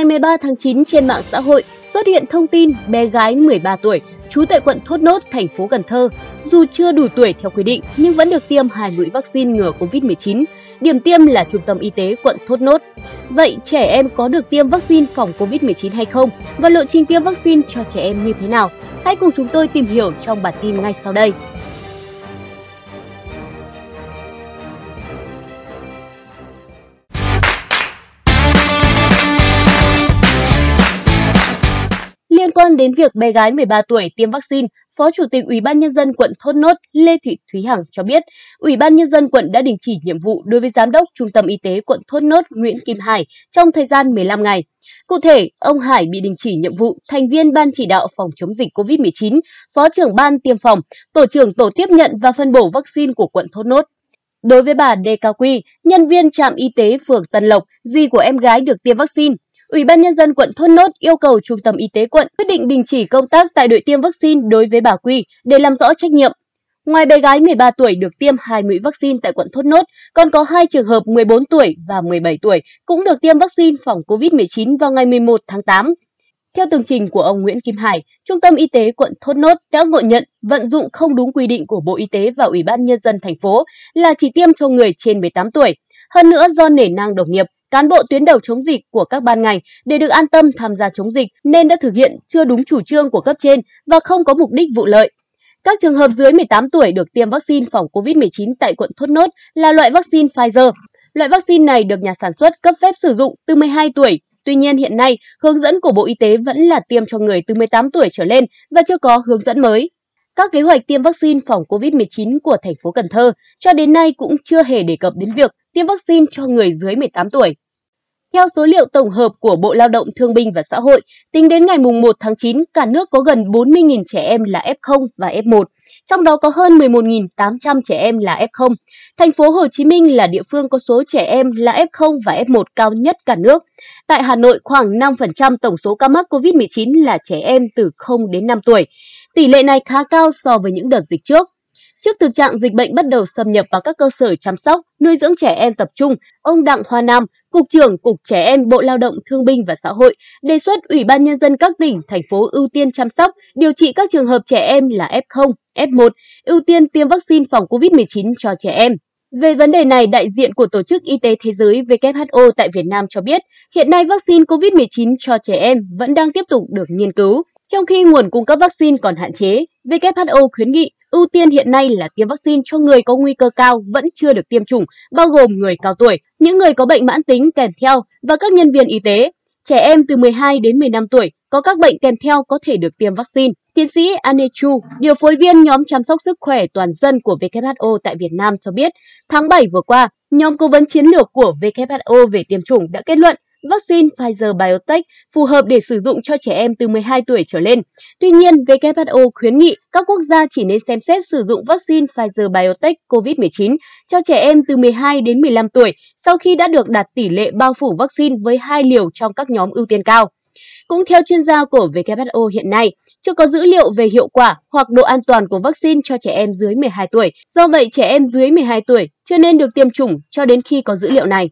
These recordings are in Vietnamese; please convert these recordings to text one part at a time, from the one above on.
Ngày 13 tháng 9 trên mạng xã hội xuất hiện thông tin bé gái 13 tuổi trú tại quận Thốt Nốt, thành phố Cần Thơ, dù chưa đủ tuổi theo quy định nhưng vẫn được tiêm hai mũi vaccine ngừa Covid-19. Điểm tiêm là Trung tâm Y tế quận Thốt Nốt. Vậy trẻ em có được tiêm vaccine phòng Covid-19 hay không? Và lộ trình tiêm vaccine cho trẻ em như thế nào? Hãy cùng chúng tôi tìm hiểu trong bản tin ngay sau đây. Quan đến việc bé gái 13 tuổi tiêm vaccine, Phó Chủ tịch Ủy ban Nhân dân quận Thốt Nốt Lê Thị Thúy Hằng cho biết, Ủy ban Nhân dân quận đã đình chỉ nhiệm vụ đối với Giám đốc Trung tâm Y tế quận Thốt Nốt Nguyễn Kim Hải trong thời gian 15 ngày. Cụ thể, ông Hải bị đình chỉ nhiệm vụ thành viên Ban chỉ đạo phòng chống dịch COVID-19, Phó trưởng Ban tiêm phòng, Tổ trưởng Tổ tiếp nhận và phân bổ vaccine của quận Thốt Nốt. Đối với bà Đê Cao Quy, nhân viên trạm y tế phường Tân Lộc, di của em gái được tiêm vaccine, Ủy ban Nhân dân quận Thốt Nốt yêu cầu Trung tâm Y tế quận quyết định đình chỉ công tác tại đội tiêm vaccine đối với bà Quy để làm rõ trách nhiệm. Ngoài bé gái 13 tuổi được tiêm hai mũi vaccine tại quận Thốt Nốt, còn có hai trường hợp 14 tuổi và 17 tuổi cũng được tiêm vaccine phòng COVID-19 vào ngày 11 tháng 8. Theo tường trình của ông Nguyễn Kim Hải, Trung tâm Y tế quận Thốt Nốt đã ngộ nhận vận dụng không đúng quy định của Bộ Y tế và Ủy ban Nhân dân thành phố là chỉ tiêm cho người trên 18 tuổi. Hơn nữa do nể nang đồng nghiệp, cán bộ tuyến đầu chống dịch của các ban ngành để được an tâm tham gia chống dịch nên đã thực hiện chưa đúng chủ trương của cấp trên và không có mục đích vụ lợi. Các trường hợp dưới 18 tuổi được tiêm vaccine phòng COVID-19 tại quận Thốt Nốt là loại vaccine Pfizer. Loại vaccine này được nhà sản xuất cấp phép sử dụng từ 12 tuổi. Tuy nhiên hiện nay, hướng dẫn của Bộ Y tế vẫn là tiêm cho người từ 18 tuổi trở lên và chưa có hướng dẫn mới. Các kế hoạch tiêm vaccine phòng COVID-19 của thành phố Cần Thơ cho đến nay cũng chưa hề đề cập đến việc tiêm vaccine cho người dưới 18 tuổi. Theo số liệu tổng hợp của Bộ Lao động Thương binh và Xã hội, tính đến ngày 1 tháng 9, cả nước có gần 40.000 trẻ em là F0 và F1, trong đó có hơn 11.800 trẻ em là F0. Thành phố Hồ Chí Minh là địa phương có số trẻ em là F0 và F1 cao nhất cả nước. Tại Hà Nội, khoảng 5% tổng số ca mắc COVID-19 là trẻ em từ 0 đến 5 tuổi. Tỷ lệ này khá cao so với những đợt dịch trước. Trước thực trạng dịch bệnh bắt đầu xâm nhập vào các cơ sở chăm sóc, nuôi dưỡng trẻ em tập trung, ông Đặng Hoa Nam, Cục trưởng Cục Trẻ Em Bộ Lao động Thương binh và Xã hội đề xuất Ủy ban Nhân dân các tỉnh, thành phố ưu tiên chăm sóc, điều trị các trường hợp trẻ em là F0, F1, ưu tiên tiêm vaccine phòng COVID-19 cho trẻ em. Về vấn đề này, đại diện của Tổ chức Y tế Thế giới WHO tại Việt Nam cho biết, hiện nay vaccine COVID-19 cho trẻ em vẫn đang tiếp tục được nghiên cứu. Trong khi nguồn cung cấp vaccine còn hạn chế, WHO khuyến nghị ưu tiên hiện nay là tiêm vaccine cho người có nguy cơ cao vẫn chưa được tiêm chủng, bao gồm người cao tuổi, những người có bệnh mãn tính kèm theo và các nhân viên y tế. Trẻ em từ 12 đến 15 tuổi có các bệnh kèm theo có thể được tiêm vaccine. Tiến sĩ Anechu, điều phối viên nhóm chăm sóc sức khỏe toàn dân của WHO tại Việt Nam cho biết, tháng 7 vừa qua, nhóm cố vấn chiến lược của WHO về tiêm chủng đã kết luận vaccine Pfizer-BioNTech phù hợp để sử dụng cho trẻ em từ 12 tuổi trở lên. Tuy nhiên, WHO khuyến nghị các quốc gia chỉ nên xem xét sử dụng vaccine Pfizer-BioNTech COVID-19 cho trẻ em từ 12 đến 15 tuổi sau khi đã được đạt tỷ lệ bao phủ vaccine với hai liều trong các nhóm ưu tiên cao. Cũng theo chuyên gia của WHO hiện nay, chưa có dữ liệu về hiệu quả hoặc độ an toàn của vaccine cho trẻ em dưới 12 tuổi. Do vậy, trẻ em dưới 12 tuổi chưa nên được tiêm chủng cho đến khi có dữ liệu này.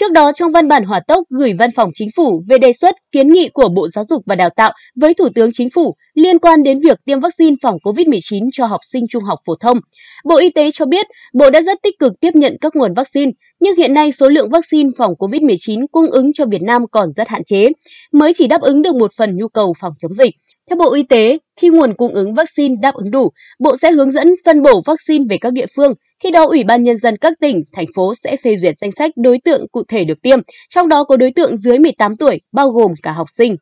Trước đó, trong văn bản hỏa tốc gửi Văn phòng Chính phủ về đề xuất kiến nghị của Bộ Giáo dục và Đào tạo với Thủ tướng Chính phủ liên quan đến việc tiêm vaccine phòng COVID-19 cho học sinh trung học phổ thông, Bộ Y tế cho biết Bộ đã rất tích cực tiếp nhận các nguồn vaccine, nhưng hiện nay số lượng vaccine phòng COVID-19 cung ứng cho Việt Nam còn rất hạn chế, mới chỉ đáp ứng được một phần nhu cầu phòng chống dịch. Theo Bộ Y tế, khi nguồn cung ứng vaccine đáp ứng đủ, Bộ sẽ hướng dẫn phân bổ vaccine về các địa phương khi đó, Ủy ban Nhân dân các tỉnh, thành phố sẽ phê duyệt danh sách đối tượng cụ thể được tiêm, trong đó có đối tượng dưới 18 tuổi, bao gồm cả học sinh.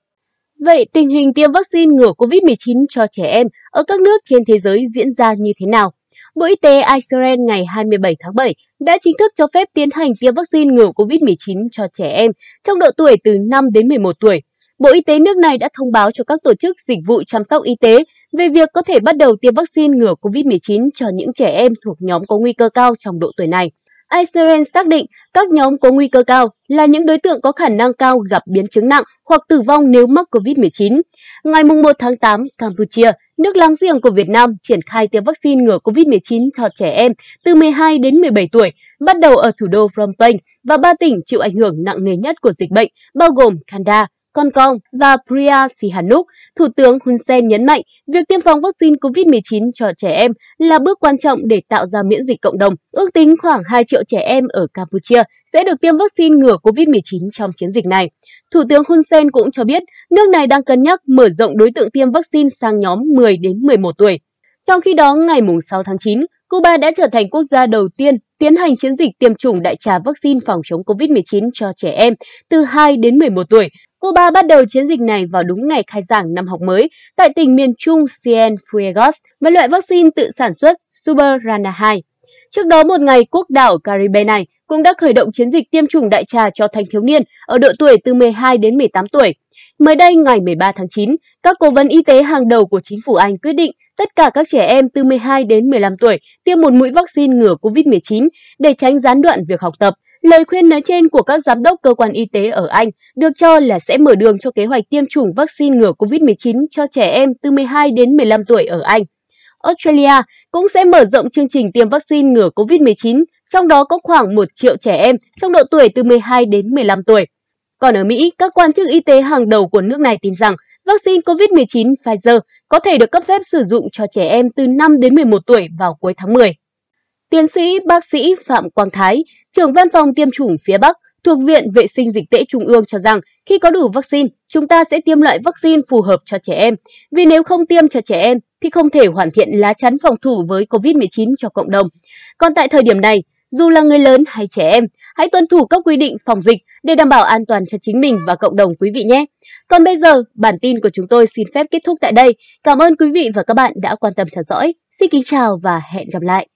Vậy tình hình tiêm vaccine ngừa COVID-19 cho trẻ em ở các nước trên thế giới diễn ra như thế nào? Bộ Y tế Israel ngày 27 tháng 7 đã chính thức cho phép tiến hành tiêm vaccine ngừa COVID-19 cho trẻ em trong độ tuổi từ 5 đến 11 tuổi. Bộ Y tế nước này đã thông báo cho các tổ chức dịch vụ chăm sóc y tế về việc có thể bắt đầu tiêm vaccine ngừa COVID-19 cho những trẻ em thuộc nhóm có nguy cơ cao trong độ tuổi này. Israel xác định các nhóm có nguy cơ cao là những đối tượng có khả năng cao gặp biến chứng nặng hoặc tử vong nếu mắc COVID-19. Ngày 1 tháng 8, Campuchia, nước láng giềng của Việt Nam triển khai tiêm vaccine ngừa COVID-19 cho trẻ em từ 12 đến 17 tuổi bắt đầu ở thủ đô Phnom Penh và ba tỉnh chịu ảnh hưởng nặng nề nhất của dịch bệnh, bao gồm Kanda, con Kong và Priya Sihanouk, Thủ tướng Hun Sen nhấn mạnh việc tiêm phòng vaccine COVID-19 cho trẻ em là bước quan trọng để tạo ra miễn dịch cộng đồng. Ước tính khoảng 2 triệu trẻ em ở Campuchia sẽ được tiêm vaccine ngừa COVID-19 trong chiến dịch này. Thủ tướng Hun Sen cũng cho biết nước này đang cân nhắc mở rộng đối tượng tiêm vaccine sang nhóm 10 đến 11 tuổi. Trong khi đó, ngày 6 tháng 9, Cuba đã trở thành quốc gia đầu tiên tiến hành chiến dịch tiêm chủng đại trà vaccine phòng chống COVID-19 cho trẻ em từ 2 đến 11 tuổi. Cuba bắt đầu chiến dịch này vào đúng ngày khai giảng năm học mới tại tỉnh miền Trung Cienfuegos với loại vaccine tự sản xuất Suberana 2. Trước đó một ngày, quốc đảo Caribe này cũng đã khởi động chiến dịch tiêm chủng đại trà cho thanh thiếu niên ở độ tuổi từ 12 đến 18 tuổi. Mới đây, ngày 13 tháng 9, các cố vấn y tế hàng đầu của chính phủ Anh quyết định tất cả các trẻ em từ 12 đến 15 tuổi tiêm một mũi vaccine ngừa COVID-19 để tránh gián đoạn việc học tập. Lời khuyên nói trên của các giám đốc cơ quan y tế ở Anh được cho là sẽ mở đường cho kế hoạch tiêm chủng vaccine ngừa COVID-19 cho trẻ em từ 12 đến 15 tuổi ở Anh. Australia cũng sẽ mở rộng chương trình tiêm vaccine ngừa COVID-19, trong đó có khoảng 1 triệu trẻ em trong độ tuổi từ 12 đến 15 tuổi. Còn ở Mỹ, các quan chức y tế hàng đầu của nước này tin rằng vaccine COVID-19 Pfizer có thể được cấp phép sử dụng cho trẻ em từ 5 đến 11 tuổi vào cuối tháng 10. Tiến sĩ bác sĩ Phạm Quang Thái, trưởng văn phòng tiêm chủng phía Bắc thuộc Viện Vệ sinh Dịch tễ Trung ương cho rằng khi có đủ vaccine, chúng ta sẽ tiêm loại vaccine phù hợp cho trẻ em. Vì nếu không tiêm cho trẻ em thì không thể hoàn thiện lá chắn phòng thủ với COVID-19 cho cộng đồng. Còn tại thời điểm này, dù là người lớn hay trẻ em, hãy tuân thủ các quy định phòng dịch để đảm bảo an toàn cho chính mình và cộng đồng quý vị nhé. Còn bây giờ, bản tin của chúng tôi xin phép kết thúc tại đây. Cảm ơn quý vị và các bạn đã quan tâm theo dõi. Xin kính chào và hẹn gặp lại.